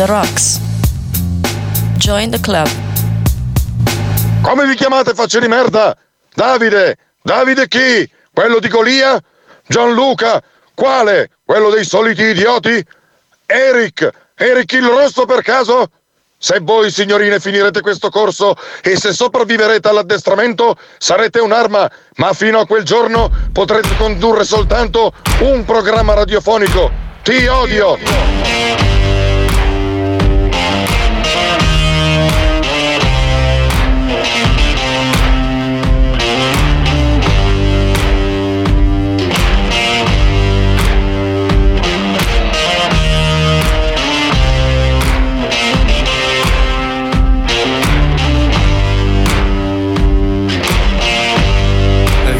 the rocks. Join the club. Come vi chiamate, facce di merda? Davide? Davide chi? Quello di Golia? Gianluca? Quale? Quello dei soliti idioti? Eric? Eric il rosso per caso? Se voi, signorine, finirete questo corso e se sopravviverete all'addestramento, sarete un'arma, ma fino a quel giorno potrete condurre soltanto un programma radiofonico. Ti odio! Have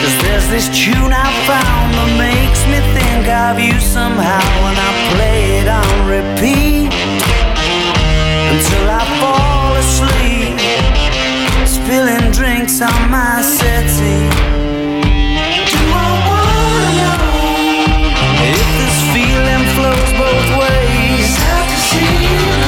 Cause there's this tune I found that makes me think of you somehow when I play it on repeat until I fall asleep, spilling drinks on my settee. Do I wanna know if this feeling flows both ways? Have to see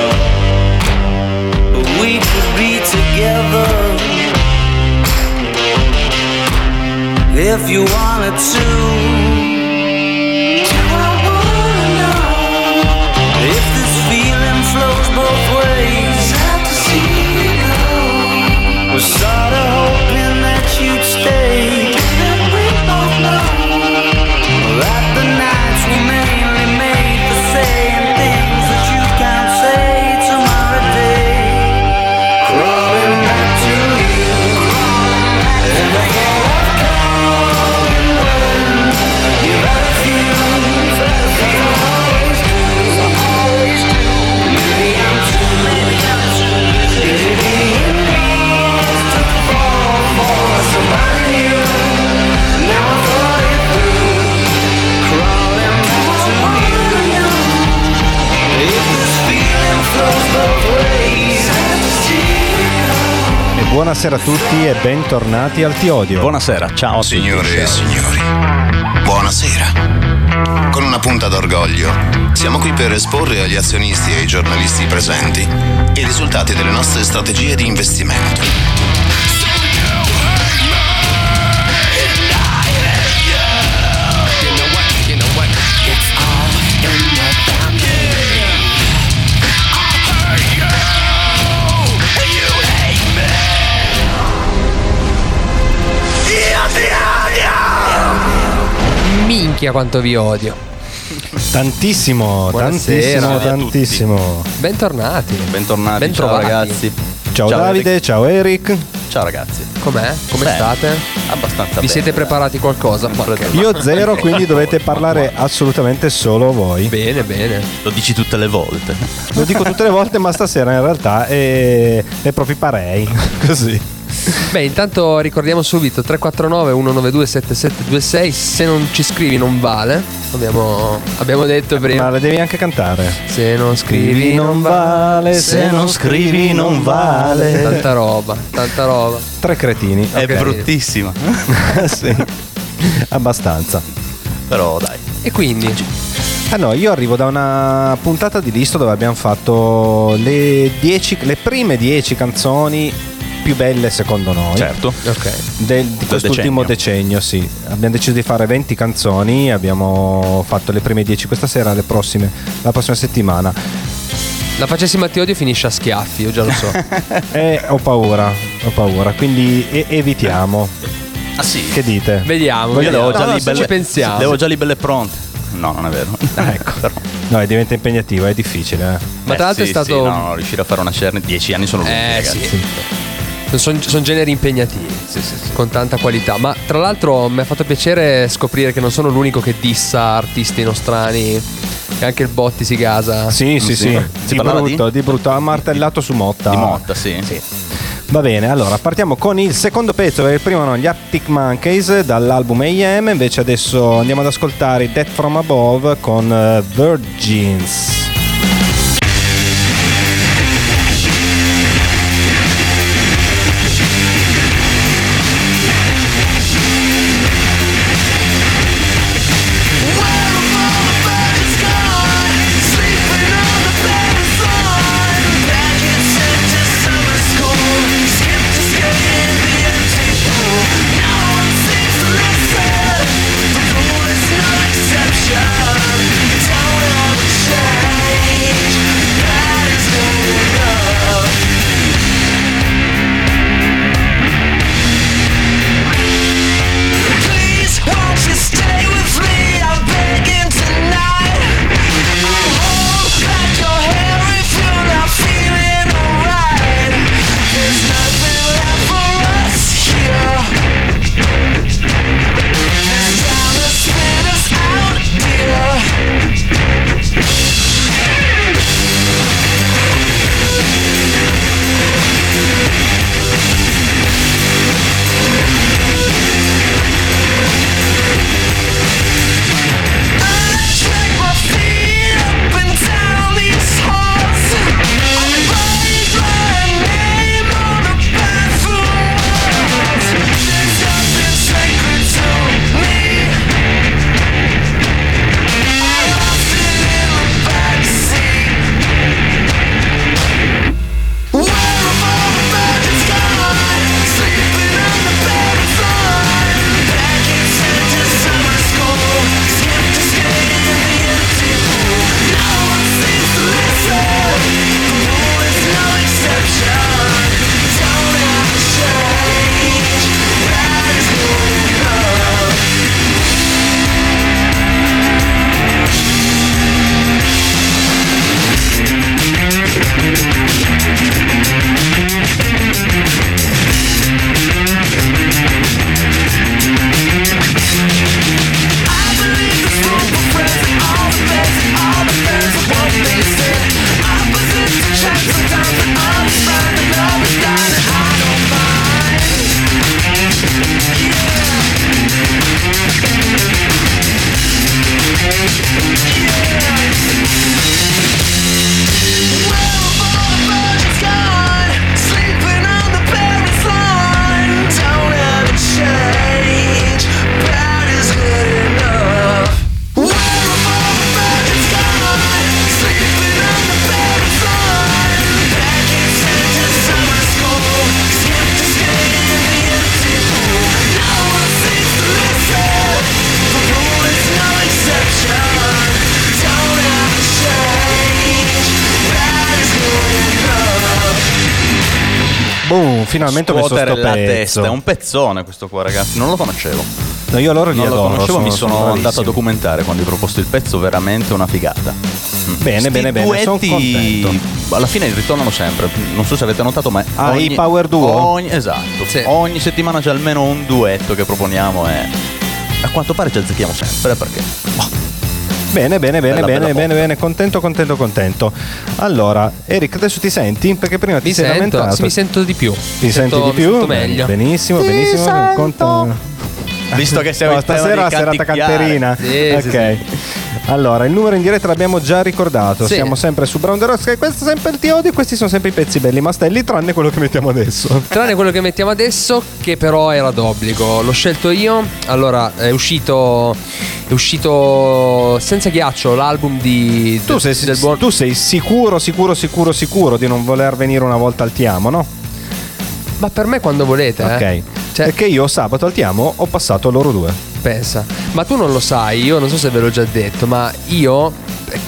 We could be together if you wanted to. Buonasera a tutti e bentornati al Tiodio. Buonasera, ciao a tutti. Signore e signori, buonasera. Con una punta d'orgoglio, siamo qui per esporre agli azionisti e ai giornalisti presenti i risultati delle nostre strategie di investimento. Minchia quanto vi odio. Tantissimo, Buonasera tantissimo, tantissimo. Bentornati. Bentornati, Bentrovati. ciao ragazzi. Ciao, Ciao, Davide, ciao Eric. Ciao ragazzi. Com'è? Come Bene. state? Abbastanza Vi bene, siete preparati qualcosa? Io zero, quindi dovete parlare assolutamente solo voi. Bene, bene. Lo dici tutte le volte. Lo dico tutte le volte, ma stasera in realtà è, è proprio parei. Così. Beh, intanto ricordiamo subito 349 192 7726. Se non ci scrivi non vale. Abbiamo, abbiamo detto prima. Ma la devi anche cantare. Se non scrivi non vale. Se non scrivi non vale. Tanta roba, tanta roba. Tre cretini. È Ok. bruttissima. sì. Abbastanza. Però dai. E quindi, Ah no, io arrivo da una puntata di lista dove abbiamo fatto le, 10, le prime 10 canzoni più belle secondo noi. Certo. ok. del- di quest'ultimo decennio. sì. Abbiamo deciso di fare 20 canzoni, abbiamo fatto le prime 10 questa sera, le prossime, la prossima settimana. La facessi Matteo finisce a schiaffi, io già lo so. E ho paura, ho paura, quindi e- evitiamo. Ah sì. Che dite? Vediamo. Io le vediamo. ho già No, no, belle. ci pensiamo. Le ho già lì belle pronte. No, non è vero. ecco. Però- No, diventa impegnativo, è difficile. eh. Ma Eh, tra l'altro sì, è stato. sì, no, riuscire a fare una cerne 10 anni sono lunghi, Eh ragazzi. sì. Sono generi impegnativi. Con tanta qualità. Ma tra l'altro mi ha fatto piacere scoprire che non sono l'unico che dissa artisti nostrani. E anche il Botti si gasa. Sì, sì, Sì. sì. Si Di brutto, di brutto. Ha martellato su Motta. Di Motta, sì. Va bene, allora partiamo con il secondo pezzo, perché il primo erano gli Arctic Monkeys dall'album AM, invece adesso andiamo ad ascoltare Death From Above con eh, Virgins. Finalmente ho messo sto la pezzo. testa. È un pezzone questo qua, ragazzi. Non lo conoscevo. No, io loro li Non lo adoro. conoscevo, mi sono andato a documentare quando hai proposto il pezzo, veramente una figata. Mm. Bene, Sti bene, bene, son duetti, contento. alla fine ritornano sempre. Non so se avete notato, ma Ah, ogni, i power duo? ogni- esatto. Sì. Ogni settimana c'è almeno un duetto che proponiamo e a quanto pare ci azzecchiamo sempre perché boh, Bene, bene, bene, Bella, bene, bella bene, bene, contento, contento, contento. Allora, Eric, adesso ti senti? Perché prima ti Mi sei sento, lamentato. sì, mi sento di più. Ti Mi senti sento- di mi più? sento meglio. Benissimo, benissimo. Conta- Visto che siamo No, stasera serata canticchiare. canterina. Sì, sì, ok. Allora, il numero in diretta l'abbiamo già ricordato. Sì. Siamo sempre su Brown The Rocks. e Questo è sempre il T.O.D. questi sono sempre i pezzi belli mastelli, tranne quello che mettiamo adesso. Tranne quello che mettiamo adesso, che però era d'obbligo. L'ho scelto io. Allora, è uscito. È uscito senza ghiaccio l'album di. Tu sei, del buon. tu sei sicuro, sicuro, sicuro, sicuro di non voler venire una volta al Tiamo, no? Ma per me quando volete, Ok. eh. Cioè, Perché io sabato al Tiamo ho passato loro due. Pensa. Ma tu non lo sai, io non so se ve l'ho già detto, ma io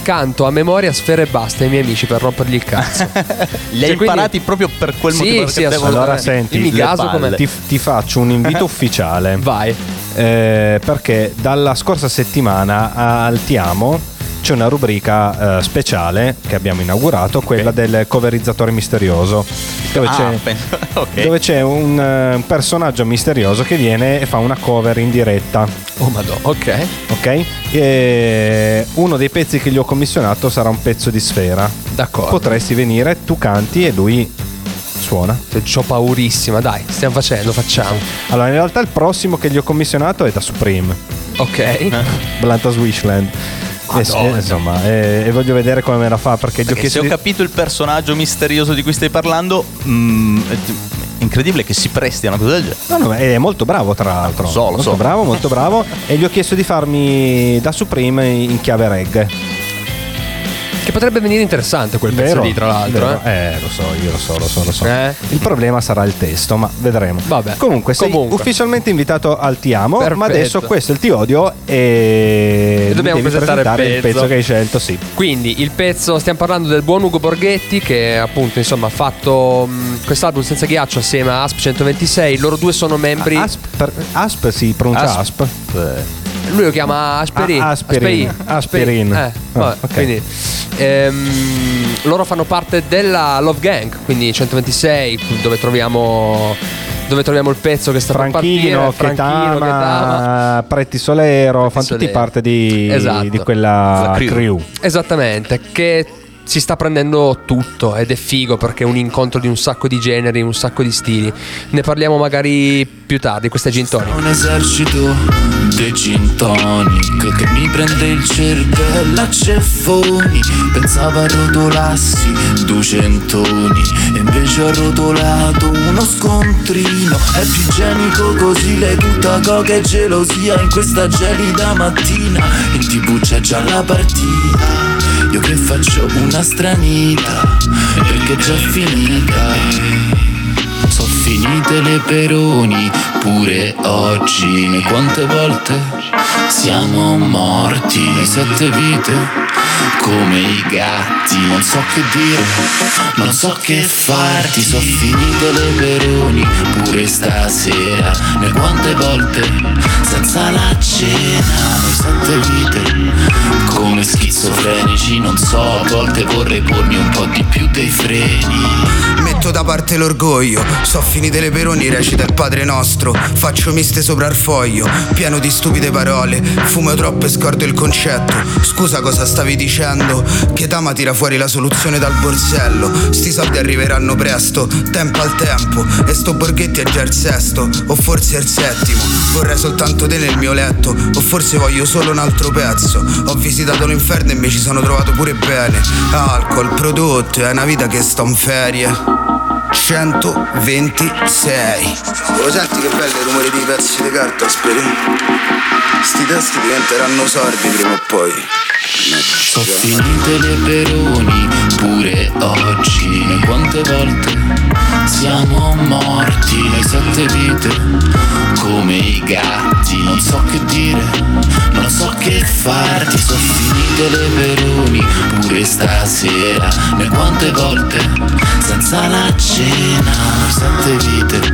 canto a memoria sfere e basta ai miei amici per rompergli il cazzo. Li hai Cioè, quindi- imparati proprio per quel Sì, motivo perché sì, devono- assolutamente. Allora senti, migaso palle. come- Ti, ti faccio un invito ufficiale. Vai. Eh, perché dalla scorsa settimana al Tiamo c'è una rubrica eh, speciale che abbiamo inaugurato, quella del coverizzatore misterioso. Dove, Ah, c'è, penso- ok. dove c'è un eh, personaggio misterioso che viene e fa una cover in diretta. Oh madonna, ok. Ok? E uno dei pezzi che gli ho commissionato sarà un pezzo di sfera. D'accordo. Potresti venire, tu canti e lui suona. Ho paurissima, dai, stiamo facendo, facciamo. Allora, in realtà il prossimo che gli ho commissionato è da Supreme, Ok. Blanta's Wishland. Madonna. e, insomma, e, e voglio vedere come me la fa perché Perché se ho di- capito il personaggio misterioso di cui stai parlando, mm, è incredibile che si presti a una cosa del genere. No, no, è molto bravo tra l'altro. So, molto so. bravo, molto bravo. e gli ho chiesto di farmi da Supreme in chiave reggae. Potrebbe venire interessante quel pezzo Vero? lì, tra l'altro. Vero? Eh. Eh, lo so, io lo so, lo so, lo so. Eh? Il problema sarà il testo, ma vedremo. Vabbè. Comunque, sei Comunque. ufficialmente invitato al Ti Amo, ma Perfetto. adesso questo è il Ti Odio e, E dobbiamo devi presentare il presentare il pezzo. pezzo che hai scelto, sì. Quindi il pezzo, stiamo parlando del buon Ugo Borghetti che appunto insomma ha fatto mh, quest'album senza ghiaccio assieme a Asp 126, loro due sono membri, Asp, per- Asp si pronuncia Asp. Asp. Lui lo chiama Asperin. Ah, Asperin. Asperin. Asperin. Eh, Ah, vabbè, ok. quindi, ehm, loro fanno parte della Love Gang, quindi 126 dove troviamo, dove troviamo il pezzo che sta Franchino, per partire, Franchino, Ketama. Chetama, Pretti Solero, fanno tutti parte di, Esatto. di quella La crew. crew. Esattamente, che si sta prendendo tutto ed è figo perché è un incontro di un sacco di generi, un sacco di stili. Ne parliamo magari più tardi, questa è Gin Tonic. Un esercito di gin tonic che mi prende il cervello a ceffoni Pensava rotolassi duecentoni E invece ho rotolato uno scontrino È più igienico così lei tutta coca e gelosia In questa gelida mattina in tv c'è già la partita Io che faccio una stranita Perché è già finita sono finite le peroni pure oggi. Quante volte siamo morti? Sette vite come i gatti. Non so che dire, non so che farti. Sono finite le peroni pure stasera. E quante volte senza la cena? Noi sette vite come schizofrenici. Non so, a volte vorrei pormi un po' di più dei freni. Metto da parte l'orgoglio, so finite le peroni, recita il Padre Nostro, faccio miste sopra il foglio, pieno di stupide parole, fumo troppo e scordo il concetto. Scusa cosa stavi dicendo? Che Tama tira fuori la soluzione dal borsello, sti soldi arriveranno presto, tempo al tempo, e sto Borghetti è già il sesto, o forse il settimo. Vorrei soltanto te nel mio letto, o forse voglio solo un altro pezzo. Ho visitato l'inferno e mi ci sono trovato pure bene. Alcol, prodotti, è una vita che sto in ferie. 126 Lo senti che bello il rumore dei pezzi di carta, speri? Sti testi diventeranno sordi prima o poi. Sono finite le peroni pure oggi. Quante volte siamo morti Noi sette vite come i gatti Non so che dire, non so che farti Sono finite le peroni pure stasera E quante volte senza la cena sette vite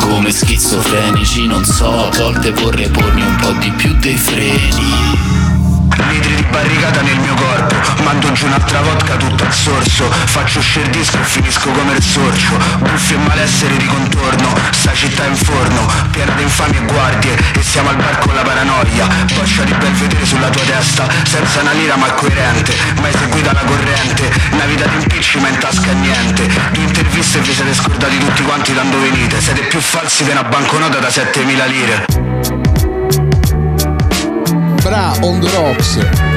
come schizofrenici Non so, a volte vorrei pormi un po' di più dei freni barricata nel mio corpo. Mando giù un'altra vodka tutta al sorso. Faccio uscire disco e finisco come il sorcio. Buffi e malessere di contorno. Sta città in forno. Piena di infami e guardie. E siamo al bar con la paranoia. Boccia di bel vedere sulla tua testa. Senza una lira ma coerente. Mai seguita la corrente. Una vita di impicci ma in tasca niente. Due interviste vi siete scordati tutti quanti da dove venite. Siete più falsi di una banconota da 7000 lire. Bra on the rocks.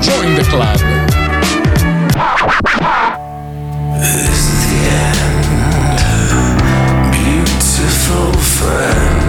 Join the club. Is the end beautiful friend.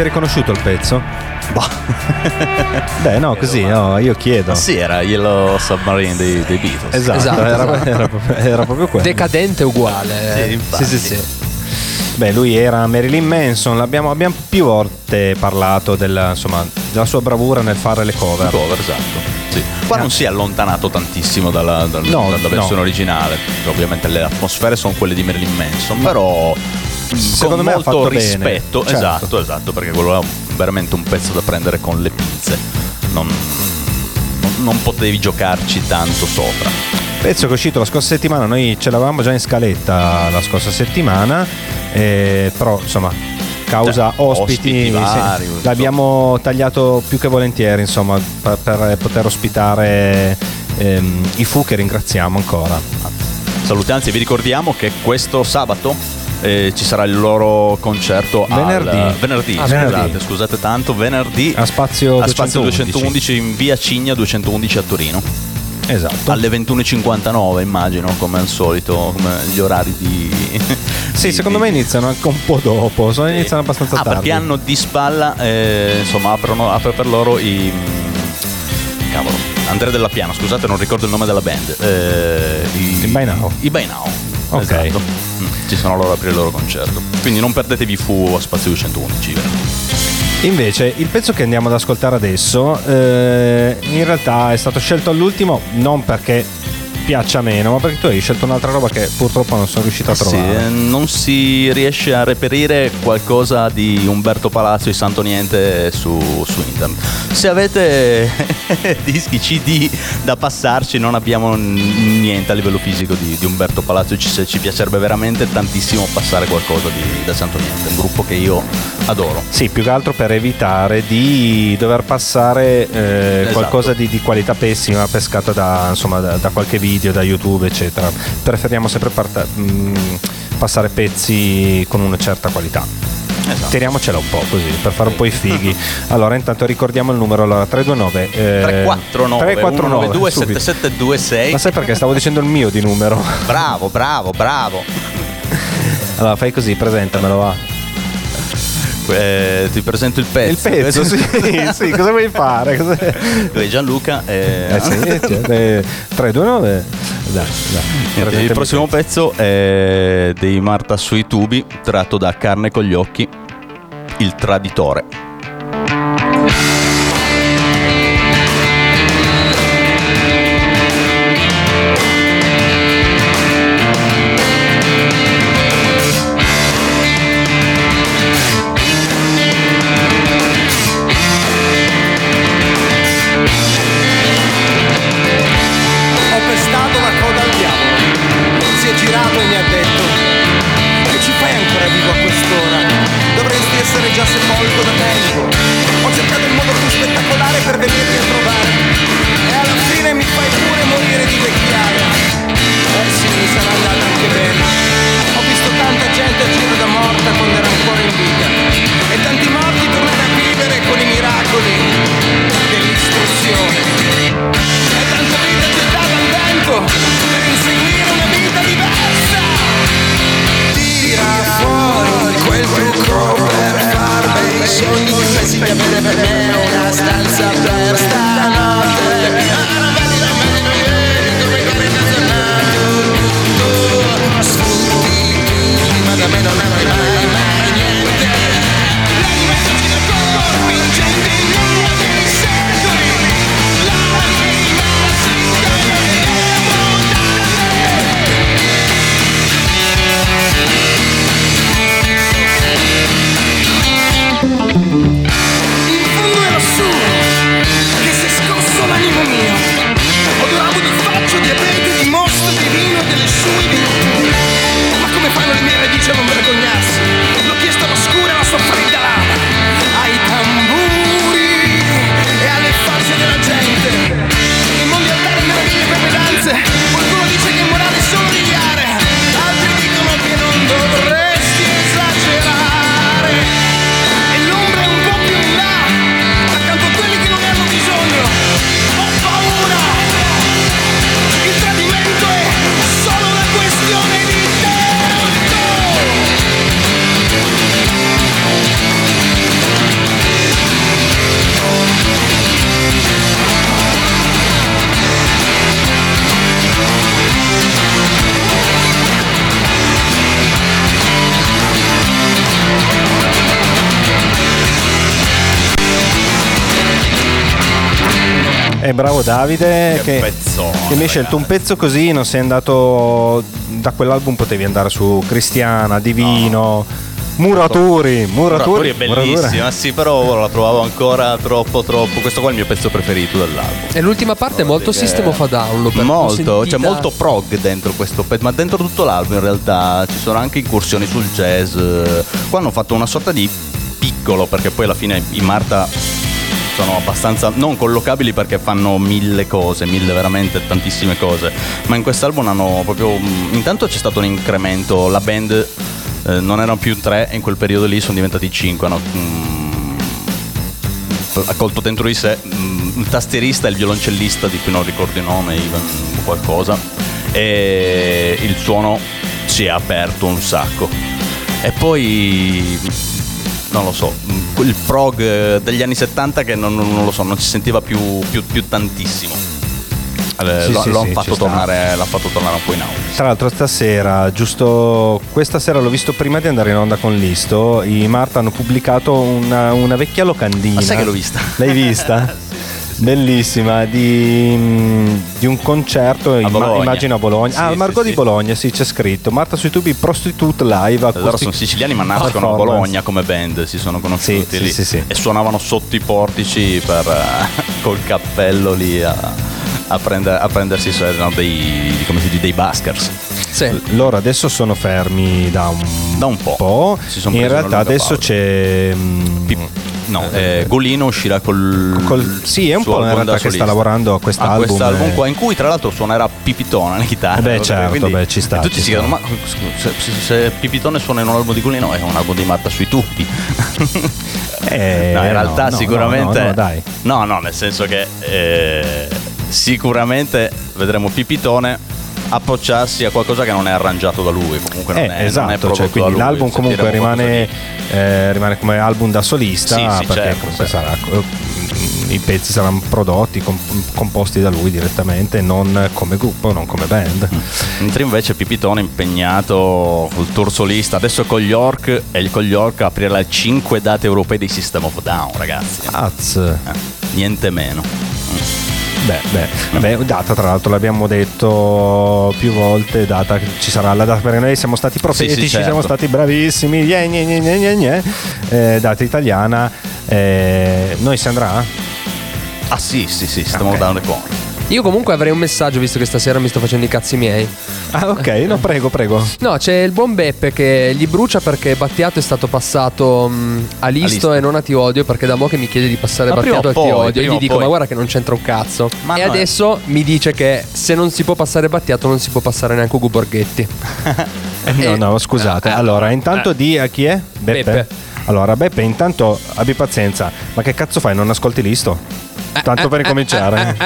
Avete riconosciuto il pezzo? Boh. Beh, no, così, no, io chiedo. Ma sì, era Yellow Submarine dei, dei Beatles. Esatto, Esatto, era, era proprio, era proprio quello. Decadente uguale. Sì, eh. sì, sì, sì. Beh, lui era Marilyn Manson, l'abbiamo, abbiamo più volte parlato della, insomma, della sua bravura nel fare le cover. Cover, esatto. Sì. Qua non si è allontanato tantissimo dalla, dal- No, dalla versione no. originale. Ovviamente le atmosfere sono quelle di Marilyn Manson, però Secondo con me ha molto rispetto. certo. Esatto, esatto, perché quello è veramente un pezzo da prendere con le pinze. Non, non- potevi giocarci tanto sopra. Pezzo che è uscito la scorsa settimana, noi ce l'avevamo già in scaletta la scorsa settimana, eh, però insomma, causa Cioè, ospiti, ospiti vari, l'abbiamo tagliato più che volentieri, insomma, per, per poter ospitare ehm, i Fu che ringraziamo ancora. Salutiamo, anzi vi ricordiamo che questo sabato eh, ci sarà il loro concerto al- Venerdì. venerdì, Ah, scusate, venerdì. scusate tanto, venerdì A spazio a spazio 211. 211 in via Cigna 211 a Torino. Esatto. Alle 21.59 immagino, come al solito, come gli orari di... Sì, di- secondo di- me iniziano anche un po' dopo, sono iniziano abbastanza Ah, tardi. perché hanno di spalla, eh, insomma, aprono, apre per loro i... Cavolo, Andrea Della Piana, scusate, non ricordo il nome della band. Eh, i, I By Now. I By Now. Ok. Esatto. Mm, Ci sono loro a aprire il loro concerto. Quindi non perdetevi Fu a Spazio 111. veramente. Invece, il pezzo che andiamo ad ascoltare adesso, eh, in realtà è stato scelto all'ultimo non perché piaccia meno, ma perché tu hai scelto un'altra roba che purtroppo non sono riuscito a Sì, trovare. eh, non si riesce a reperire qualcosa di Umberto Palazzo e Santo Niente su, su internet. Se avete dischi CD da passarci, non abbiamo niente a livello fisico di, di Umberto Palazzo. Ci, ci piacerebbe veramente tantissimo passare qualcosa di, da Santo Niente, un gruppo che io adoro. Sì, più che altro per evitare di dover passare eh, Esatto. qualcosa di, di qualità pessima pescata da, insomma, da, da qualche video, da YouTube, eccetera. Preferiamo sempre parta- mh, passare pezzi con una certa qualità. Esatto. Teniamocela un po' così per fare un po' i fighi. Allora, intanto ricordiamo il numero allora 329 eh, 349 349 192 subito. 7726 Ma sai perché stavo dicendo il mio di numero? Bravo, bravo, bravo. Allora, fai così, presentamelo va. Eh, ti presento il pezzo. Il pezzo, sì, sì, cosa vuoi fare? Cos'è? Tu Gianluca. eh, Eh sì, cioè, eh, 329 dai, dai, il prossimo pezzo è dei Marta sui tubi, tratto da Carne con gli occhi, Il traditore. E bravo Davide che, pezzone, che mi hai scelto un pezzo così, non sei andato da quell'album potevi andare su Cristiana, Divino, Muraturi, Muraturi, Muraturi è bellissima, ah, sì, però la trovavo ancora troppo, troppo. Questo qua è il mio pezzo preferito dell'album. E l'ultima parte è molto Perché- System of a Down. Molto, sentita- c'è molto prog dentro questo pezzo, ma dentro tutto l'album in realtà ci sono anche incursioni sul jazz. Qua hanno fatto una sorta di piccolo, perché poi alla fine i Marta sono abbastanza non collocabili perché fanno mille cose, mille veramente tantissime cose. Ma in quest'album hanno proprio. mm, Intanto c'è stato un incremento, la band eh, non erano più tre, e in quel periodo lì sono diventati cinque. Hanno, mm, ha colto dentro di sé mm, il tastierista e il violoncellista di cui non ricordo il nome, Ivan qualcosa, e il suono si è aperto un sacco. E poi non lo so, il prog eh, degli anni 70 che non, non lo so, non si sentiva più, più- più tantissimo. eh, Sì, lo- sì, l'hanno sì, fatto tornare, l'hanno fatto tornare un po' in auge. Tra l'altro stasera, giusto questa sera l'ho visto prima di andare in onda con Listo, i Marta hanno pubblicato una, una vecchia locandina. Ma sai che l'ho vista? L'hai vista? Bellissima, di, mm, di un concerto, imma- Bologna. immagino a Bologna. Sì, ah, al sì, Margot sì. di Bologna, sì, c'è scritto. Marta su YouTube, Prostitute Live. Allora sono siciliani ma nascono a. Bologna come band, si sono conosciuti Sì, sì, lì sì, sì. e suonavano sotto i portici per, col cappello lì a, a prender- a prendersi erano dei, come si dice, dei buskers. Loro adesso sono fermi da un, Da un po'. Sono In realtà adesso pausa. c'è. mm, No, eh, Golino uscirà col, Col- sì, è un po' in realtà che sta lavorando a quest'album, A quest'album eh. qua, in cui tra l'altro suonerà Pipitone la chitarra. Eh beh, certo, beh, ci sta, E tutti ci si chiedono, ma se, se- se Pipitone suona in un album di Golino è un album di Marta sui tubi. Eh, no, in realtà no, sicuramente... no, no, dai. No, no, nel senso che eh, sicuramente vedremo Pipitone appoggiarsi a qualcosa che non è arrangiato da lui. Comunque non Eh, è, non è esatto, prodotto cioè, quindi lui, l'album se comunque rimane, eh, rimane come album da solista Sì, sì, perché certo, certo. sarà, mm, i pezzi saranno prodotti, comp- composti da lui direttamente, non come gruppo, non come band. Mentre invece Pipitone è impegnato col tour solista, adesso con York e il con York aprirà le 5 date europee di System of Down, ragazzi. Az. Eh, niente meno. Beh, beh, vabbè, data tra l'altro l'abbiamo detto più volte, data che ci sarà la data perché noi siamo stati profetici, certo. siamo stati bravissimi, gne, gne, gne, gne, gne. Eh, data italiana, eh, noi si andrà? Ah sì, sì, sì, System of a Down Record. Io comunque avrei un messaggio visto che stasera mi sto facendo i cazzi miei. Ah ok, no prego, prego. No, c'è il buon Beppe che gli brucia perché Battiato è stato passato mh, a Listo, Listo. e non a Ti Odio perché da mo' che mi chiede di passare Ma prima Battiato a o Ti poi, Odio. Io prima gli o dico poi. ma guarda che non c'entra un cazzo. Ma e no, eh. adesso mi dice che se non si può passare Battiato non si può passare neanche Ugo Borghetti. Eh, no, no, scusate. Allora, intanto di a chi è? Beppe. Beppe. Allora, Beppe, intanto abbi pazienza. Ma che cazzo fai? Non ascolti listo? Tanto per incominciare.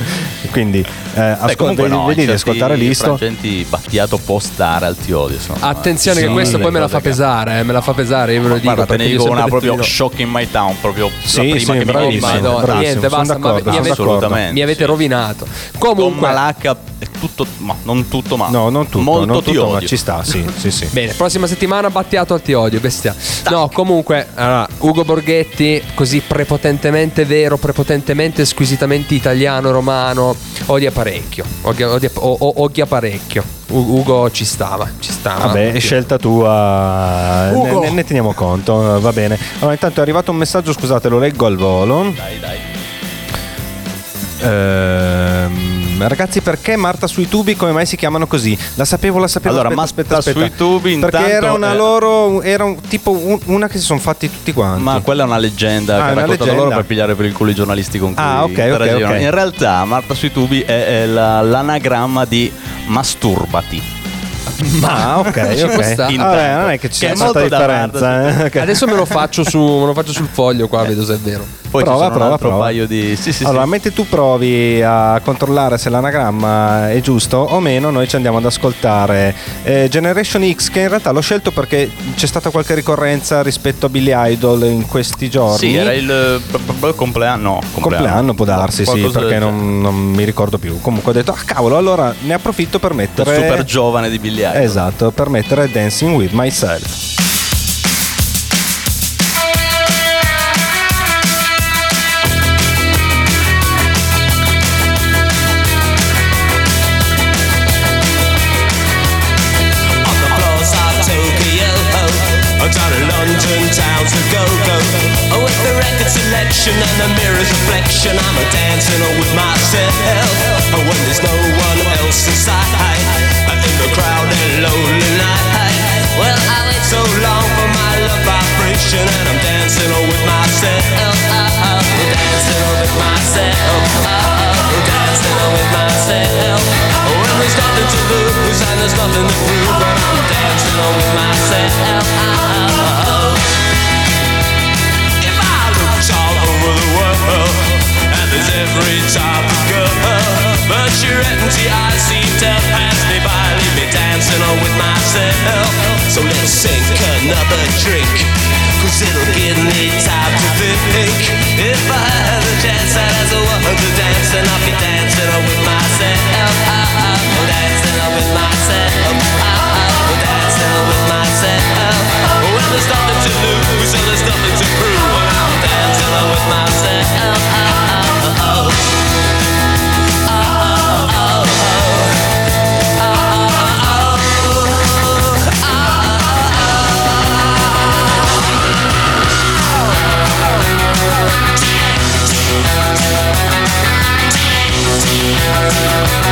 Quindi, eh, Beh, ascol- vedi, no, di certi ascoltare listo. frangenti Battiato può stare al Ti Odio. insomma. Attenzione Ci che questo poi me la fa pesare, eh, me la fa pesare, io ve lo dico. Guarda, te ne dico una proprio no. shock in my town, proprio Sì, la prima sì, che mi bravissimo, viene in mente. Niente, basta, ma mi avete, mi avete sì. rovinato. Con Comunque, Malacca è tutto, ma non tutto, ma No, non tutto, molto non ti tutto, ma odio. ci sta, sì, sì, sì. Bene, prossima settimana Battiato al Ti Odio, bestia. No, comunque, allora, Ugo Borghetti, così prepotentemente vero, prepotentemente squisitamente italiano, romano, odia parecchio. Odia, odia- odia parecchio. Ugo ci stava, ci stava. Vabbè, è scelta tua, Ugo. ne, ne- ne teniamo conto, va bene. Allora, intanto è arrivato un messaggio, scusate, lo leggo al volo. Dai, dai. Ehm, ragazzi, perché Marta sui tubi come mai si chiamano così? La sapevo, la sapevo. Allora, aspetta, aspetta, aspetta. sui tubi, Perché intanto, era una eh, loro, era un, tipo un- una che si sono fatti tutti quanti. Ma quella è una leggenda Ah, che una raccontato leggenda. loro per pigliare per il culo i giornalisti con cui Ah, ok, ok, interagivano. ok. In realtà Marta sui tubi è, è la- l'anagramma di masturbati. Ah, ok, Ci ok. Vabbè, non è che Che è molta differenza. eh. Adesso me lo faccio su me lo faccio sul foglio qua, vedo se è vero. Poi Prova, ci prova, prova. paio di sì, sì, allora, sì. mentre tu provi a controllare se l'anagramma è giusto o meno, noi ci andiamo ad ascoltare eh, Generation X, che in realtà l'ho scelto perché c'è stata qualche ricorrenza rispetto a Billy Idol in questi giorni. Sì, era il b- compleanno. No, Compleanno può darsi, sì, perché non, non mi ricordo più. Comunque ho detto, ah cavolo, allora ne approfitto per mettere... Il super giovane di Billy Idol. Esatto, per mettere Dancing with Myself. And the mirror's reflection, I'm a dancing with myself. When there's no one else inside, in the crowded lonely night. Well, I wait so long for my love vibration, and I'm dancing all with myself. Dancing with myself. Dancing with myself. When there's nothing to lose and there's nothing to prove, but I'm dancing with myself. Every girl, but your empty eyes seem to pass me by, leave me dancing on with myself. So let's sink another drink. Cause it'll give me time to think. If I had the chance I'd ask a woman to dance. And I'll be dancing on with myself. Ah, ah, Dancing with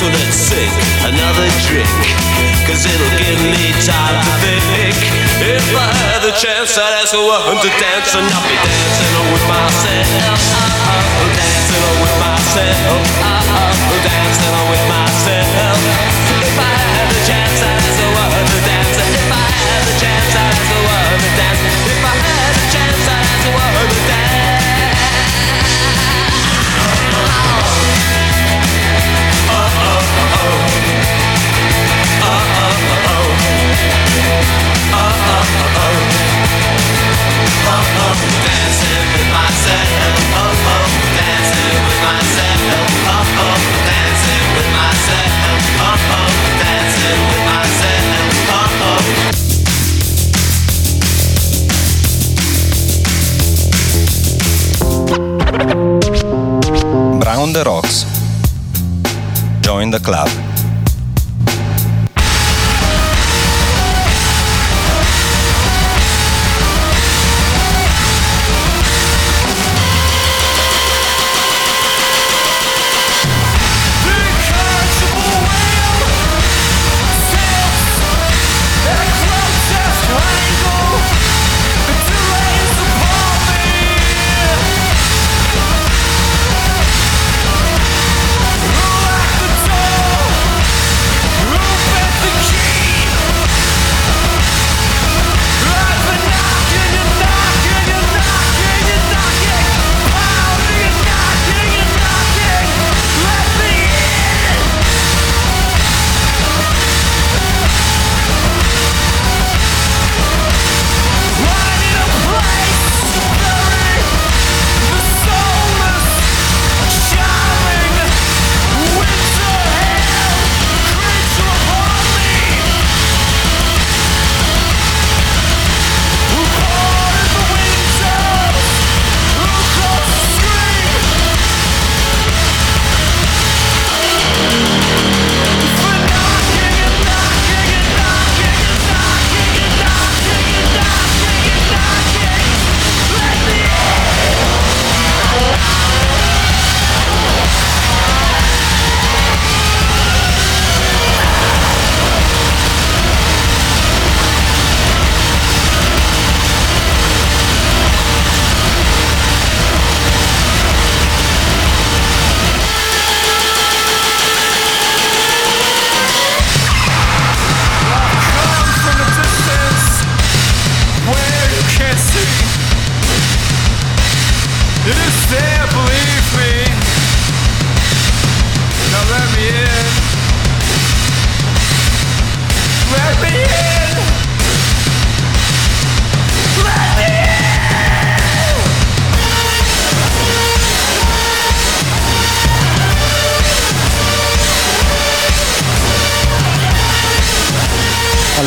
So let's sing another drink, cause it'll give me time to think. If I had the chance, I'd ask a woman to dance, and I'll be dancing with myself. Dancing with myself. Dancing with myself. Club.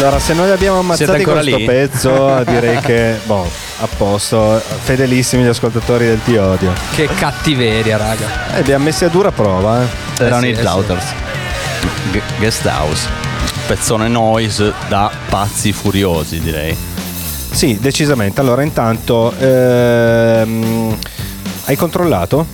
Allora, se noi abbiamo ancora questo lì? pezzo, direi che, boh, a posto. Fedelissimi gli ascoltatori del Ti Odio. Che cattiveria, raga. E li ha messi a dura prova, eh. Erano sì, i eh sì. Lauters. G- Guest House. Pezzone noise da pazzi furiosi, direi. Sì, decisamente. Allora, intanto, ehm, hai controllato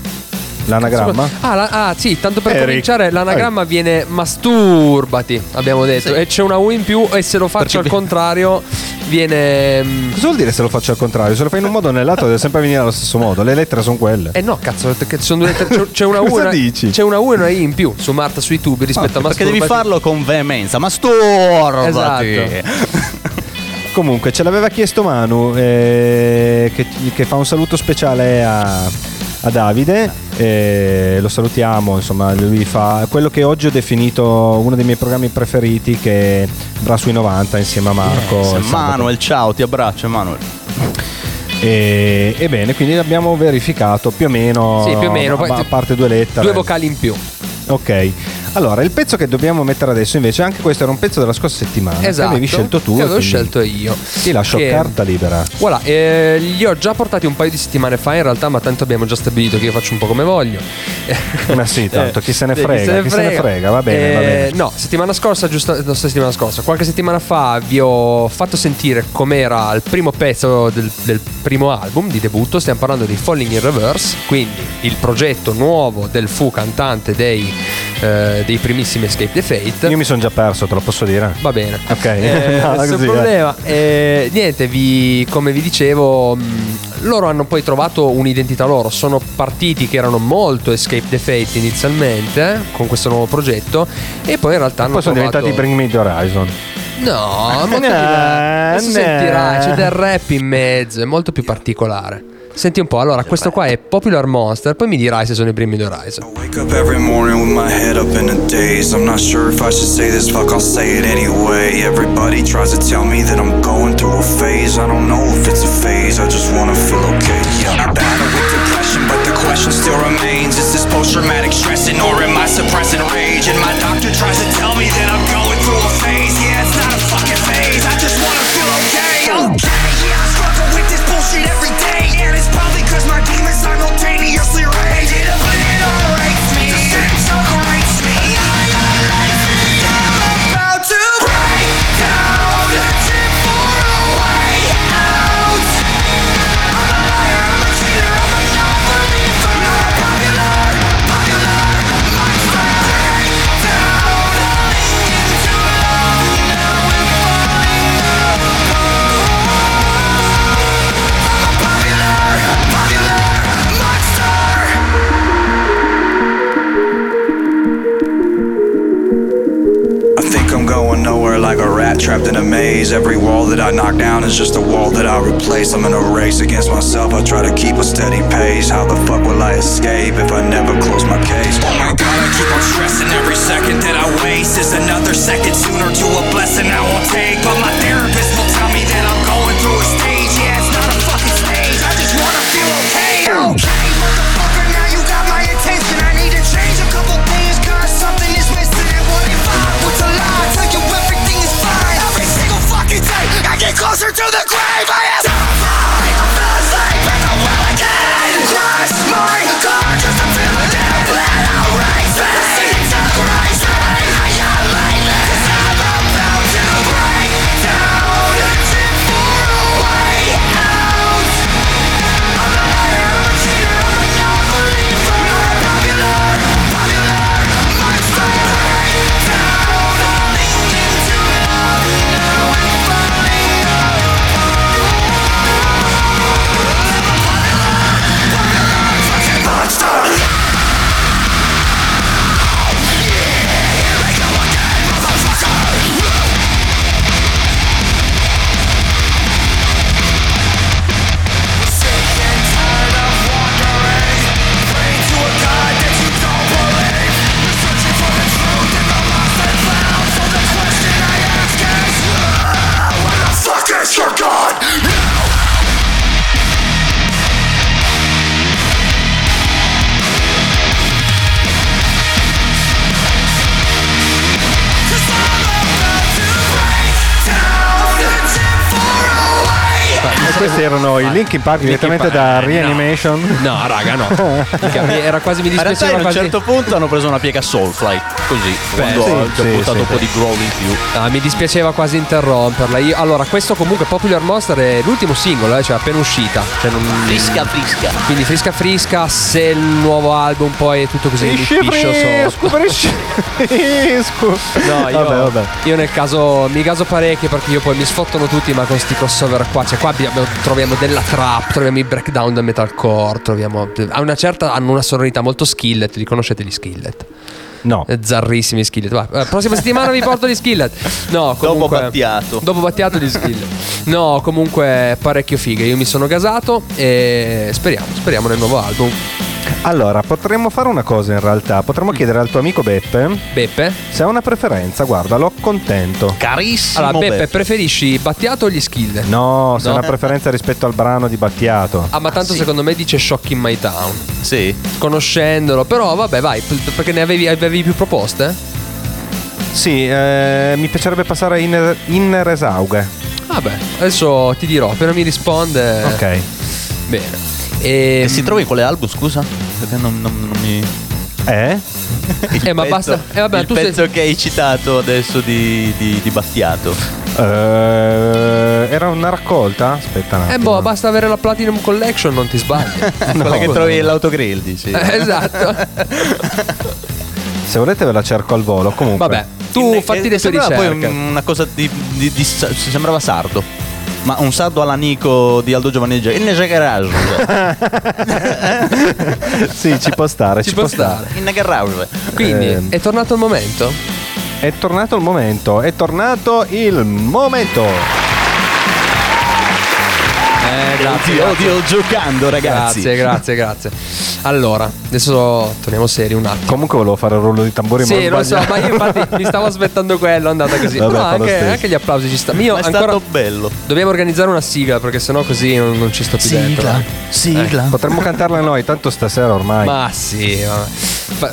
L'anagramma? Ah, la- ah, sì, tanto per Eric. cominciare, l'anagramma viene masturbati, abbiamo detto. E c'è una U in più e se lo faccio al contrario viene... mm, Cosa vuol dire se lo faccio al contrario? Se lo fai in un modo o nell'altro deve sempre venire allo stesso modo. Le lettere sono quelle. Eh no, cazzo, perché ci sono due lettere- c'è- una U Cosa una, dici? c'è una U e una I in più su Marta sui tubi rispetto a Perché devi masturbati. farlo con veemenza. Masturbati. Esatto. Comunque, ce l'aveva chiesto Manu, eh, che, che fa un saluto speciale a, a Davide. eh, lo salutiamo, insomma, lui fa quello che oggi ho definito uno dei miei programmi preferiti, che è Bra sui 90 insieme a Marco. Yes. Manuel, ciao, ti abbraccio, Manuel. E, e bene, quindi l'abbiamo verificato più o meno. Sì, più o meno, A, a parte due lettere. Due vocali in più. Ok, allora il pezzo che dobbiamo mettere adesso invece, anche questo era un pezzo della scorsa settimana. Esatto. Che avevi scelto tu. Che avevo quindi scelto io. Ti lascio Che- carta libera. Voilà, eh, li ho già portati un paio di settimane fa in realtà, ma tanto abbiamo già stabilito che io faccio un po' come voglio. Ma sì, tanto, chi se ne Eh, frega, chi se ne frega, va bene, va Eh, bene. No, settimana scorsa, giusto, no, settimana scorsa, qualche settimana fa vi ho fatto sentire com'era il primo pezzo del, del primo album di debutto. Stiamo parlando di Falling in Reverse, quindi il progetto nuovo del fu cantante dei, eh, dei primissimi Escape the Fate. Io mi sono già perso, te lo posso dire. Va bene. Ok, Eh, No, così, problema. Eh, niente, vi- come vi dicevo, mh, loro hanno poi trovato un'identità loro. Sono partiti che erano molto Escape the Fate inizialmente eh, con questo nuovo progetto e poi in realtà hanno Poi sono trovato... diventati Bring Me the Horizon. No, molto No, no. sentirai, c'è del rap in mezzo, è molto più particolare. Senti un po', allora questo qua è Popular Monster, poi mi dirai se sono i primi di Horizon. Wake up every morning with my head up in a daze. I'm not sure maze. Every wall that I knock down is just a wall that I replace. I'm in a race against myself. I try to keep a steady pace. How the fuck will I escape if I never close my case? Oh my god, I keep on stressing. Every second that I waste is another second sooner to a blessing I won't take. But my therapist will tell me that I'm going through a stage. Yeah, it's not a fucking stage. I just wanna feel okay. Okay, day, I get closer to the grave. I am Linkin Park direttamente da Reanimation. No, raga, no. Mica, mi- Era quasi mi dispiaceva a un quasi. certo punto hanno preso una piega Soulfly, così, quando sì, già sì, buttato sì. un po' di growl in più. Ah, mi dispiaceva quasi interromperla. Io- allora, questo comunque Popular Monster è l'ultimo singolo, eh, cioè appena uscita. Cioè non... Frisca, frisca. Quindi frisca frisca, se il nuovo album poi è tutto così liscio No, io, Vabbè, vabbè. io nel caso mi gaso parecchio perché io poi mi sfottono tutti ma con sti crossover qua. Cioè qua abbiamo- troviamo della trap, troviamo i breakdown del metalcore, troviamo... A una certa hanno una sonorità molto skillet, li conoscete gli skillet? No. Eh, Zarrissimi skillet. Va, eh, prossima settimana vi porto gli skillet. No, comunque, Dopo Battiato. Dopo Battiato gli skillet. No, comunque parecchio fighe. Io mi sono gasato e speriamo, speriamo nel nuovo album. Allora, potremmo fare una cosa in realtà. Potremmo chiedere al tuo amico Beppe Beppe? se ha una preferenza. Guarda, l'ho contento. Carissimo. Allora, Beppe, preferisci Battiato o gli skillet? No, se ha una preferenza rispetto al brano di Battiato. Ah, ma tanto secondo me dice Shock in My Town. Sì. Conoscendolo, però vabbè, vai, perché ne avevi, avevi più proposte? Sì, eh, mi piacerebbe passare in, in Resaughe. Vabbè, adesso ti dirò, appena mi risponde. Ok. Bene. E, E si trova in quale album, scusa? Perché non, non- non mi... Eh? Eh, ma pezzo- basta- eh, vabbè, il tu sei- pezzo che hai citato adesso di, di, di Battiato. Eh, era una raccolta? Aspetta un Eh boh, basta avere la Platinum Collection, non ti sbagli. Quella che trovi all'autogrill, dici. Eh, esatto. Se volete ve la cerco al volo. Comunque. Vabbè, tu fatti eh, le poi ricerche. un- una cosa di, di- di- sembrava sardo. Ma un sardo all'anico di Aldo Giovanni In garage. sì, ci può stare. Ci può stare. In garage. Quindi, Ehm. è tornato il momento? È tornato il momento. È tornato il momento. Eh, grazie. Oddio, grazie. oddio, giocando, ragazzi. Grazie, grazie, grazie. Allora, adesso torniamo seri un attimo. Comunque volevo fare il rullo di tamburi. Sì, lo so, ma io infatti mi stavo aspettando quello, è andata così. Vabbè, lo anche, anche gli applausi ci stanno. Io Ma è ancora stato bello. dobbiamo organizzare una sigla perché sennò così non, non ci sto più dentro. Sigla, eh. sigla. Potremmo cantarla noi, tanto stasera ormai. Ma sì, vabbè.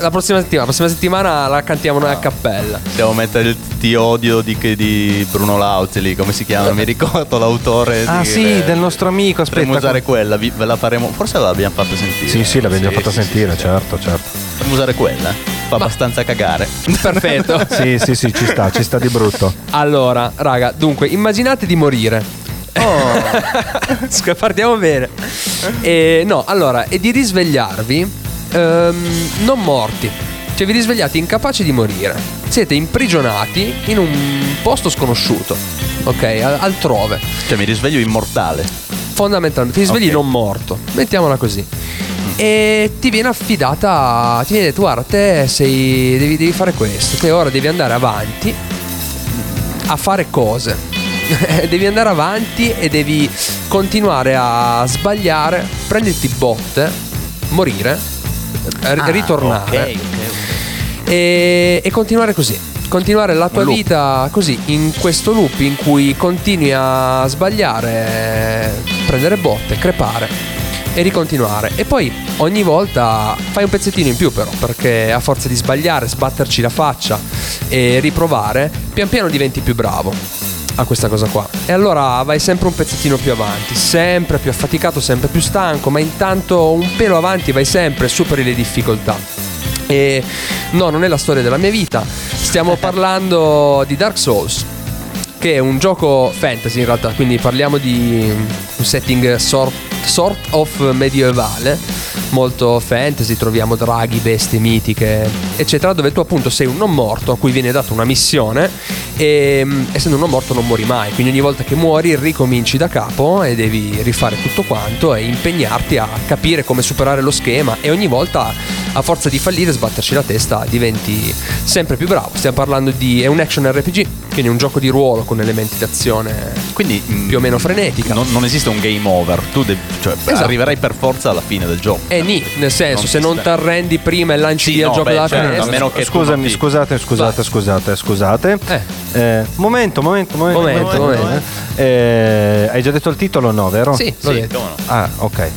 La prossima settimana, la prossima settimana la cantiamo noi a cappella. Devo mettere il ti odio di, che- di Bruno Lauzi lì, come si chiama? Mi ricordo l'autore. Ah di- sì, del nostro amico, Potremmo aspetta. usare quella, vi- ve la faremo. Forse l'abbiamo fatta sentire. Sì, sì, l'abbiamo già Sì, fatta sì, sentire, sì. certo, certo. Potremmo usare quella. Fa abbastanza cagare. Perfetto. Sì, sì, sì, ci sta, ci sta di brutto. Allora, raga, dunque, immaginate di morire. Oh, partiamo bene. E, no, allora, e di risvegliarvi ehm, non morti. Cioè, vi risvegliate incapaci di morire. Siete imprigionati in un posto sconosciuto. Ok, al- altrove. Cioè, mi risveglio immortale. Fondamentalmente, ti svegli Ok. non morto. Mettiamola così. E ti viene affidata. Ti viene detto, guarda, te sei. Devi, devi fare questo. Te ora devi andare avanti a fare cose. devi andare avanti e devi continuare a sbagliare, prenderti botte, morire, r- Ah, ritornare ok, ok, ok. e, e continuare così. Continuare la tua vita così, in questo loop in cui continui a sbagliare, prendere botte, crepare e ricontinuare. E poi ogni volta fai un pezzettino in più però, perché a forza di sbagliare, sbatterci la faccia e riprovare, pian piano diventi più bravo a questa cosa qua. E allora vai sempre un pezzettino più avanti, sempre più affaticato, sempre più stanco, ma intanto un pelo avanti vai sempre, superi le difficoltà. E no, non è la storia della mia vita. Stiamo parlando di Dark Souls, che è un gioco fantasy in realtà, quindi parliamo di un setting sort, sort of medievale, molto fantasy, troviamo draghi, bestie mitiche, eccetera, dove tu appunto sei un non morto a cui viene data una missione e mm, essendo un non morto non muori mai, quindi ogni volta che muori ricominci da capo e devi rifare tutto quanto e impegnarti a capire come superare lo schema e ogni volta a forza di fallire sbatterci la testa diventi sempre più bravo. Stiamo parlando di è un action RPG, quindi un gioco di ruolo con elementi d'azione Quindi mm, più o meno frenetica. non, non esiste un game over. Tu devi- cioè, Esatto. arriverai per forza alla fine del gioco. E ni, nel senso, Non se non ti arrendi prima e lanci Sì, via il no, gioco beh, dalla certo, finestra. a meno che Scusami, ti- scusate, scusate, scusate, scusate. Eh, momento, momento, momento. Momento, momento. Eh, hai già detto il titolo, no, vero? Sì, l'ho Sì, no. Ah, ok.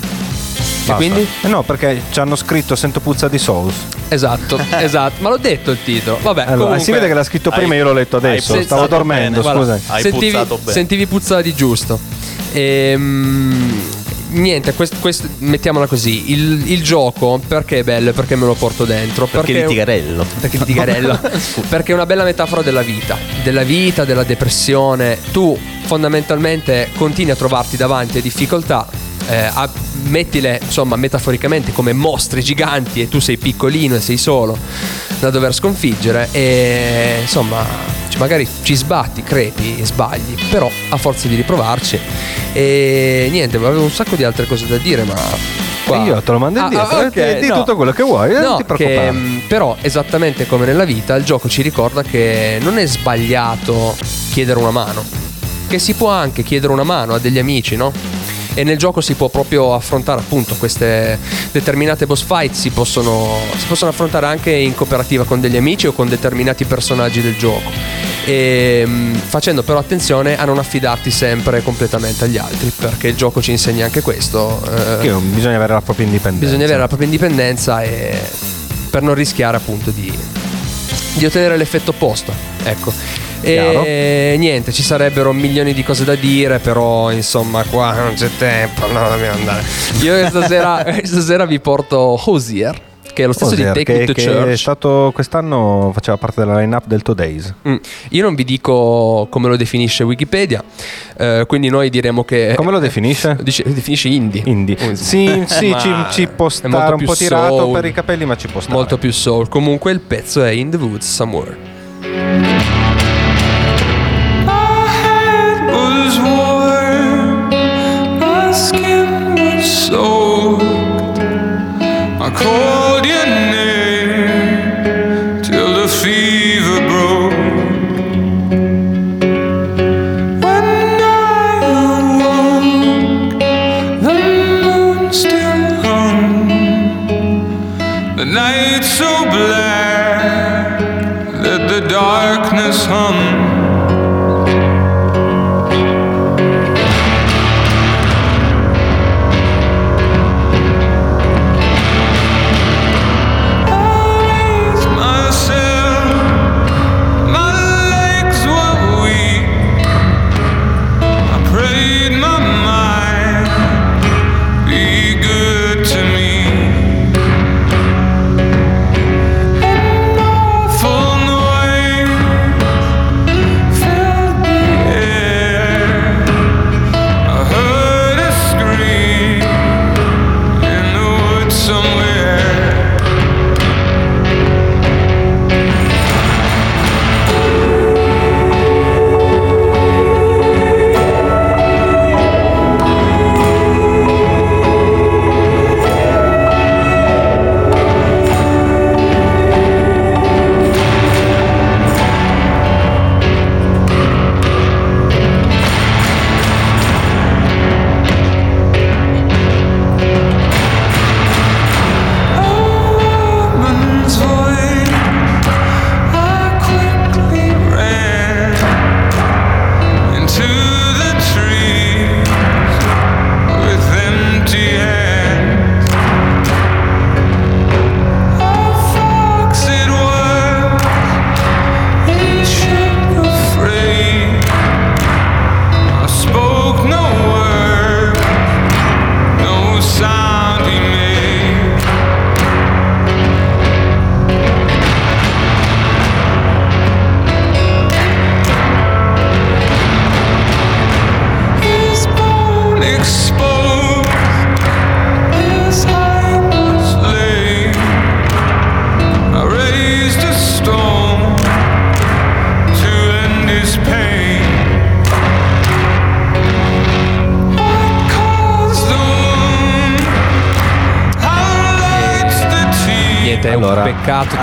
Basta. quindi? Eh no, perché ci hanno scritto Sento puzza di Souls. Esatto, esatto. Ma l'ho detto il titolo. Vabbè, Allora, comunque, si vede che l'ha scritto prima, hai- io l'ho letto adesso. Stavo dormendo, bene, scusa. Hai sentivi, bene. sentivi puzza di giusto. Ehm, niente, quest- quest- mettiamola così. Il, il gioco perché è bello e perché me lo porto dentro? Perché litigarello. Perché litigarello? perché è una bella metafora della vita, della vita, della depressione. Tu fondamentalmente continui a trovarti davanti a difficoltà. Eh, a- mettile insomma metaforicamente come mostri giganti e tu sei piccolino e sei solo da dover sconfiggere e insomma magari ci sbatti, crepi, sbagli però a forza di riprovarci e niente avevo un sacco di altre cose da dire ma qua- E io te lo mando Ah, indietro, ah, eh, ok, di no. tutto quello che vuoi, eh, non No, ti preoccupare. che, mh, però esattamente come nella vita il gioco ci ricorda che non è sbagliato chiedere una mano, che si può anche chiedere una mano a degli amici, no? E nel gioco si può proprio affrontare appunto queste determinate boss fight, si possono, si possono affrontare anche in cooperativa con degli amici o con determinati personaggi del gioco. E, mh, facendo però attenzione a non affidarti sempre completamente agli altri, perché il gioco ci insegna anche questo. eh, bisogna avere la propria indipendenza. Bisogna avere la propria indipendenza e per non rischiare appunto di, di ottenere l'effetto opposto. Ecco. Chiaro. E niente, ci sarebbero milioni di cose da dire, però insomma qua non c'è tempo, no, dobbiamo andare. Io stasera, stasera vi porto Hosier, che è lo stesso Osier, di Take che, Me to che Church. è stato quest'anno faceva parte della line-up del Two Days. Mm. Io non vi dico come lo definisce Wikipedia, eh, quindi noi diremo che... Come lo definisce? Dice- definisce indie. Indie. Sì, sì, ci, ci può è stare molto un po' tirato soul. per i capelli, ma ci può stare. Molto più soul. Comunque il pezzo è In the Woods Somewhere.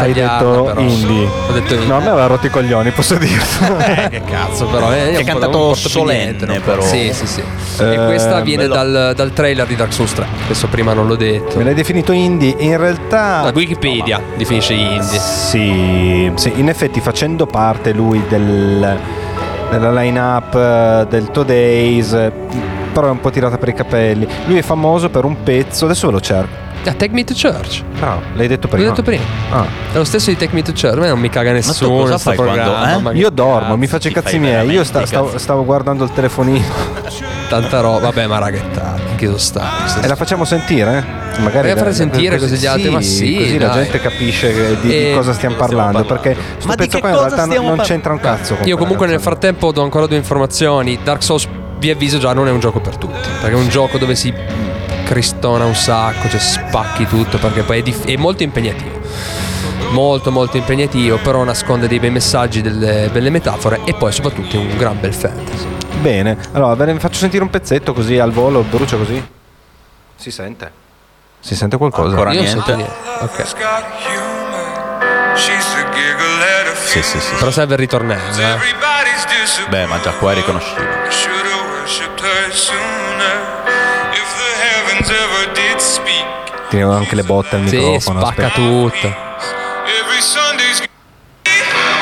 Hai detto però. indie. Ho detto indie. No, a me aveva rotto i coglioni, posso dirlo. Eh, che cazzo, però. Eh, Che po' cantato solenne, però. Sì, sì, sì. e Eh, questa viene dal, dal trailer di Dark Souls 3. Questo prima non l'ho detto. Me l'hai definito indie. In realtà. La Wikipedia definisce indie. Sì, sì, in effetti facendo parte lui del, della line-up eh, del Two Days, eh, però è un po' tirata per i capelli. Lui è famoso per un pezzo, adesso ve lo cerco. Ah, Take Me to Church. No, l'hai detto L'ho prima. detto prima. Ah. È lo stesso di Take Me to Church. A me non mi caga nessuno. sto fai quando, programma, eh? ma Io dormo, mi faccio i cazzi miei. Io sta- stavo, stavo guardando il telefonino. Tanta roba. Vabbè, ma raghettata. Che so sta. E la facciamo sentire? Magari Vai a fare sentire così gli altri, ma sì, così la dai. gente capisce di, di E- cosa stiamo parlando. Perché sto Ma pezzo che qua in cosa realtà non- c'entra un cazzo. con Io comunque nel frattempo do ancora due informazioni. Dark Souls, vi avviso già, non è un gioco per tutti. Perché è un gioco dove si cristona un sacco, cioè spacchi tutto, perché poi è, dif- è molto impegnativo. Molto molto impegnativo, però nasconde dei bei messaggi, delle belle metafore e poi soprattutto è un gran bel fantasy. Bene, allora ve ne faccio sentire un pezzetto così al volo, brucia così. Si sente? Si sente qualcosa? Ancora Io niente. niente. Ok. Sì, sì, sì. Però serve il ritornello, eh. Beh, ma già qua è riconoscibile. Tiriamo anche le botte al Sì, microfono. spacca aspetta. tutto. every Sunday's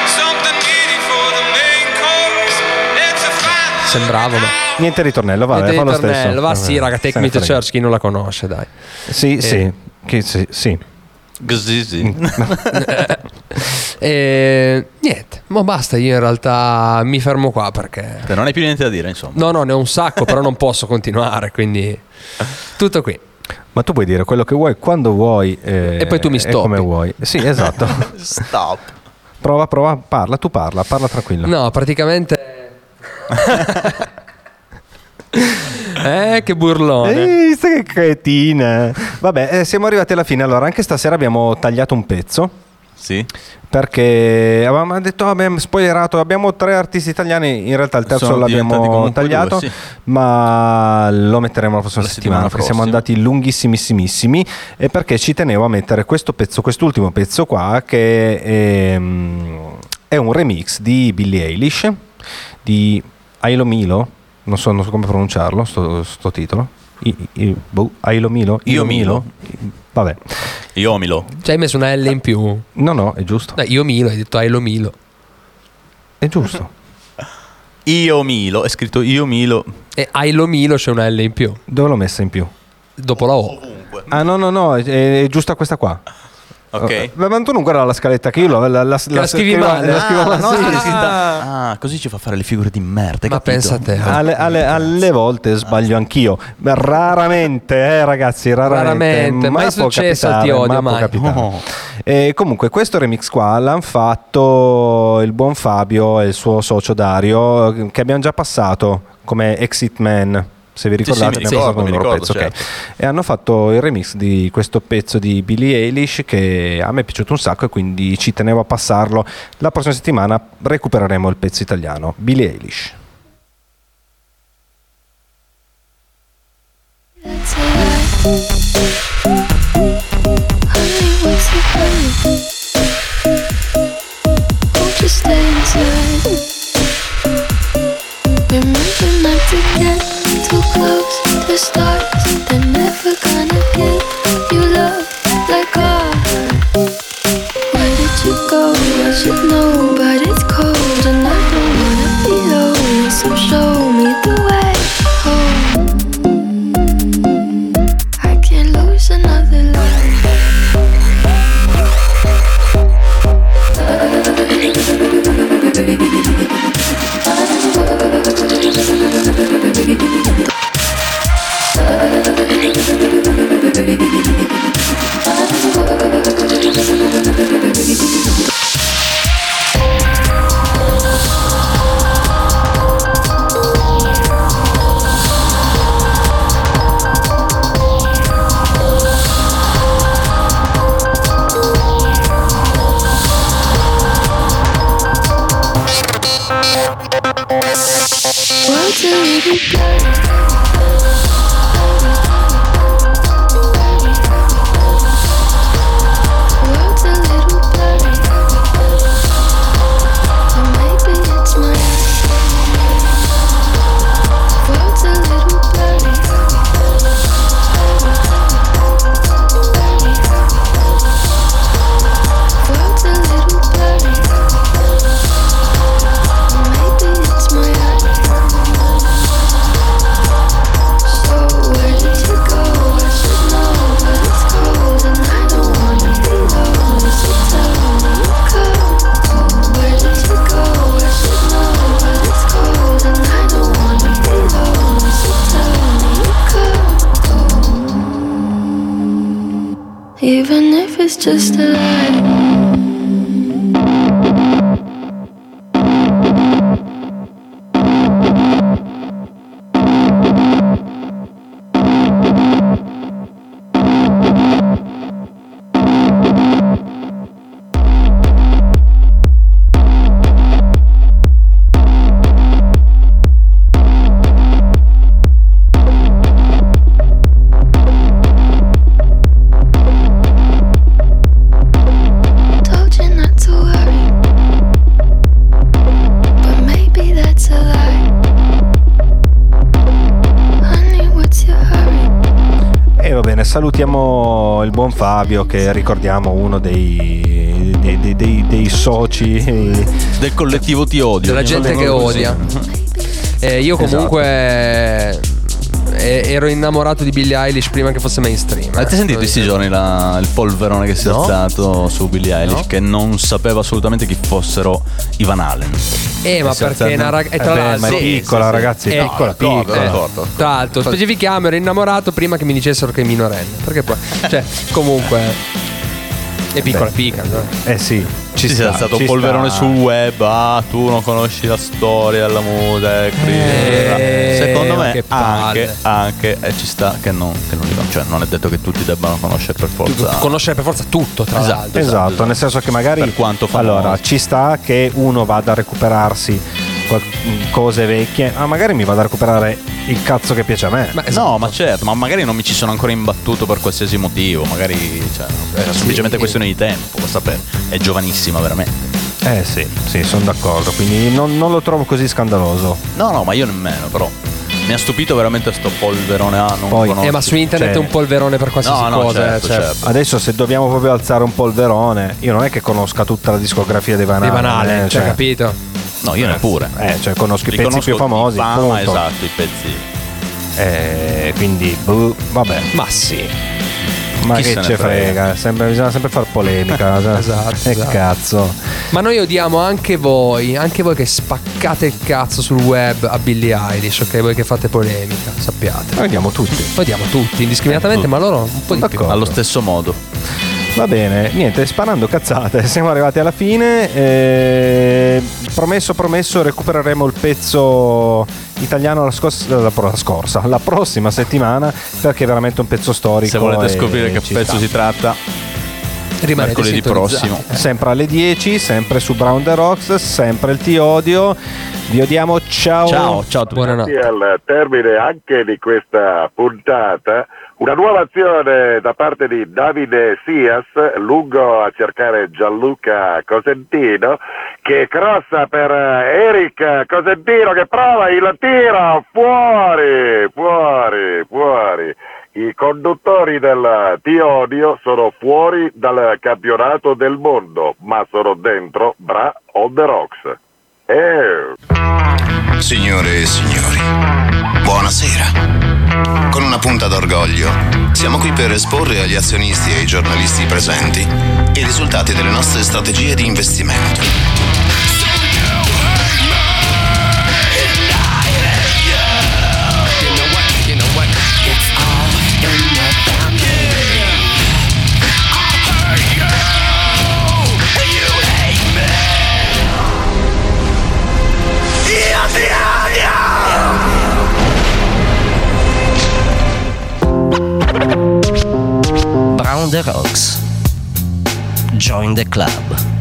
something needy for the main course. Let's find Sembrava, ma. Niente ritornello, va, Niente fa lo ritornello, stesso. Va sì, raga, Take Me to. Church, chi non la conosce, dai. Sì, Eh. sì, che- sì, sì. Così, sì. E niente, ma basta, io in realtà mi fermo qua perché... Non hai più niente da dire, insomma. No, no, ne ho un sacco, però non posso continuare, quindi... Tutto qui. Ma tu puoi dire quello che vuoi quando vuoi. eh, E poi tu mi stoppi. come vuoi. Sì, esatto. Stop. prova, prova, parla, tu parla, parla tranquillo. No, praticamente... eh, che burlone. Ehi, che cretina. Vabbè, eh, siamo arrivati alla fine. Allora, anche stasera abbiamo tagliato un pezzo. Sì. Perché avevamo detto, abbiamo spoilerato, abbiamo tre artisti italiani, in realtà il terzo Sono l'abbiamo tagliato, due, sì. ma lo metteremo la prossima La settimana, settimana perché siamo prossima. andati lunghissimissimissimi e perché ci tenevo a mettere questo pezzo, quest'ultimo pezzo qua, che è, è un remix di Billie Eilish, di Ailo Milo, non so, non so come pronunciarlo, sto, sto titolo. I, I- boh, Ailo Milo? Io Milo. Vabbè. Io Milo. Ci hai messo una L in più. No, no, è giusto. Dai, io Milo, hai detto Ailo Milo. È giusto. Io Milo. È scritto Io Milo. E Ailo Milo c'è una L in più. Dove l'ho messa in più? Dopo la O. Ah no no no, è, è giusta questa qua. Ok. Ma ma tu non guarda la scaletta che io la, la, la, la scrivi scrivo- male. la scrivo Ah, male. no, Sì, ah, così ci fa fare le figure di merda. Ma capito? pensa a te. Alle, alle- alle volte sbaglio anch'io, Ma raramente, eh, ragazzi, raramente. Raramente, mai può successo, capitare, ti odio, ma mai. Oh. E comunque, questo remix qua l'hanno fatto il buon Fabio e il suo socio Dario, che abbiamo già passato come Exit Man. Se vi Sì, sì, ricordate, mi abbiamo ricordo, un mi loro ricordo, pezzo. certo. E hanno fatto il remix di questo pezzo di Billie Eilish che a me è piaciuto un sacco e quindi ci tenevo a passarlo. La prossima settimana recupereremo il pezzo italiano, Billie Eilish. Stay inside? Remember not to get close the stars. They're never gonna give you love like ours. Where did you go? I should know, salutiamo il buon Fabio che ricordiamo uno dei, dei, dei- dei- dei soci del collettivo Ti Odio. Della gente che odia. Eh, io comunque eh, ero innamorato di Billie Eilish prima che fosse mainstream. Avete eh. sentito questi giorni la- il polverone che si è No. alzato su Billie Eilish No. che non sapeva assolutamente chi fossero i Van Halen? Eh, ma E è perché è una rag- e tra Eh beh, l'altro ma è sì, piccola, sì, sì. ragazzi, Eh, piccola, piccola. Tra l'altro, specifichiamo, ero innamorato prima che mi dicessero che è minorenne. Perché poi, cioè, comunque. È piccola, piccola. Eh sì, ci Ci si sta, è alzato ci un polverone sta. sul web. Ah, tu non conosci la storia della muta. Eh, Secondo me anche, anche eh, ci sta che non, che non li. Cioè, non è detto che tutti debbano conoscere per forza. Conoscere per forza tutto, tra Esatto, l'altro. Esatto, nel senso che magari Per quanto famoso. allora ci sta che uno vada a recuperarsi cose vecchie, ma magari mi vado a recuperare il cazzo che piace a me. Ma esatto. No, ma certo, ma magari non mi ci sono ancora imbattuto per qualsiasi motivo. Magari cioè, è semplicemente questione di tempo. Può sapere. È giovanissima, veramente. Eh sì, sì, sono d'accordo, quindi non, non lo trovo così scandaloso. No, no, ma io nemmeno, però. Mi ha stupito veramente sto polverone. Ah, non Poi- conosci. Eh, ma su internet Cioè- è un polverone per qualsiasi No, no, cosa. certo, eh, cioè, certo. Adesso se dobbiamo proprio alzare un polverone, io non è che conosca tutta la discografia dei Van Di Halen, Van Halen, eh, cioè, capito? No, io neppure. Eh, cioè conosco i pezzi conosco più famosi, fama, punto. esatto, i pezzi. Eh, quindi, boh, vabbè. Ma sì. Ma Chi che ce frega, frega? sempre- bisogna sempre far polemica. cioè, Esatto, esatto. cazzo. Ma noi odiamo anche voi, anche voi che spaccate il cazzo sul web a Billie Eilish, ok? Voi che fate polemica, sappiate. Odiamo tutti. Odiamo tutti indiscriminatamente, ma loro un po' di più. Allo stesso modo. Va bene, niente, sparando cazzate, siamo arrivati alla fine. eh, promesso, promesso, recupereremo il pezzo italiano la, scos- la pro- la scorsa, la prossima settimana, perché è veramente un pezzo storico. Se volete scoprire che pezzo sta. si tratta, Rimanete mercoledì prossimo. Sempre alle 10, sempre su Brown the Rocks, sempre il Ti Odio. Vi odiamo, ciao. Ciao, ciao a tutti. Buonanotte. al termine anche di questa puntata una nuova azione da parte di Davide Sias lungo a cercare Gianluca Cosentino che crossa per eh, Eric Cosentino che prova il tiro fuori fuori fuori i conduttori del Tiodio sono fuori dal campionato del mondo ma sono dentro Bra on the Rocks eh. Signore e signori, buonasera. Con una punta d'orgoglio, siamo qui per esporre agli azionisti e ai giornalisti presenti i risultati delle nostre strategie di investimento. Brown the Rocks. Join the club.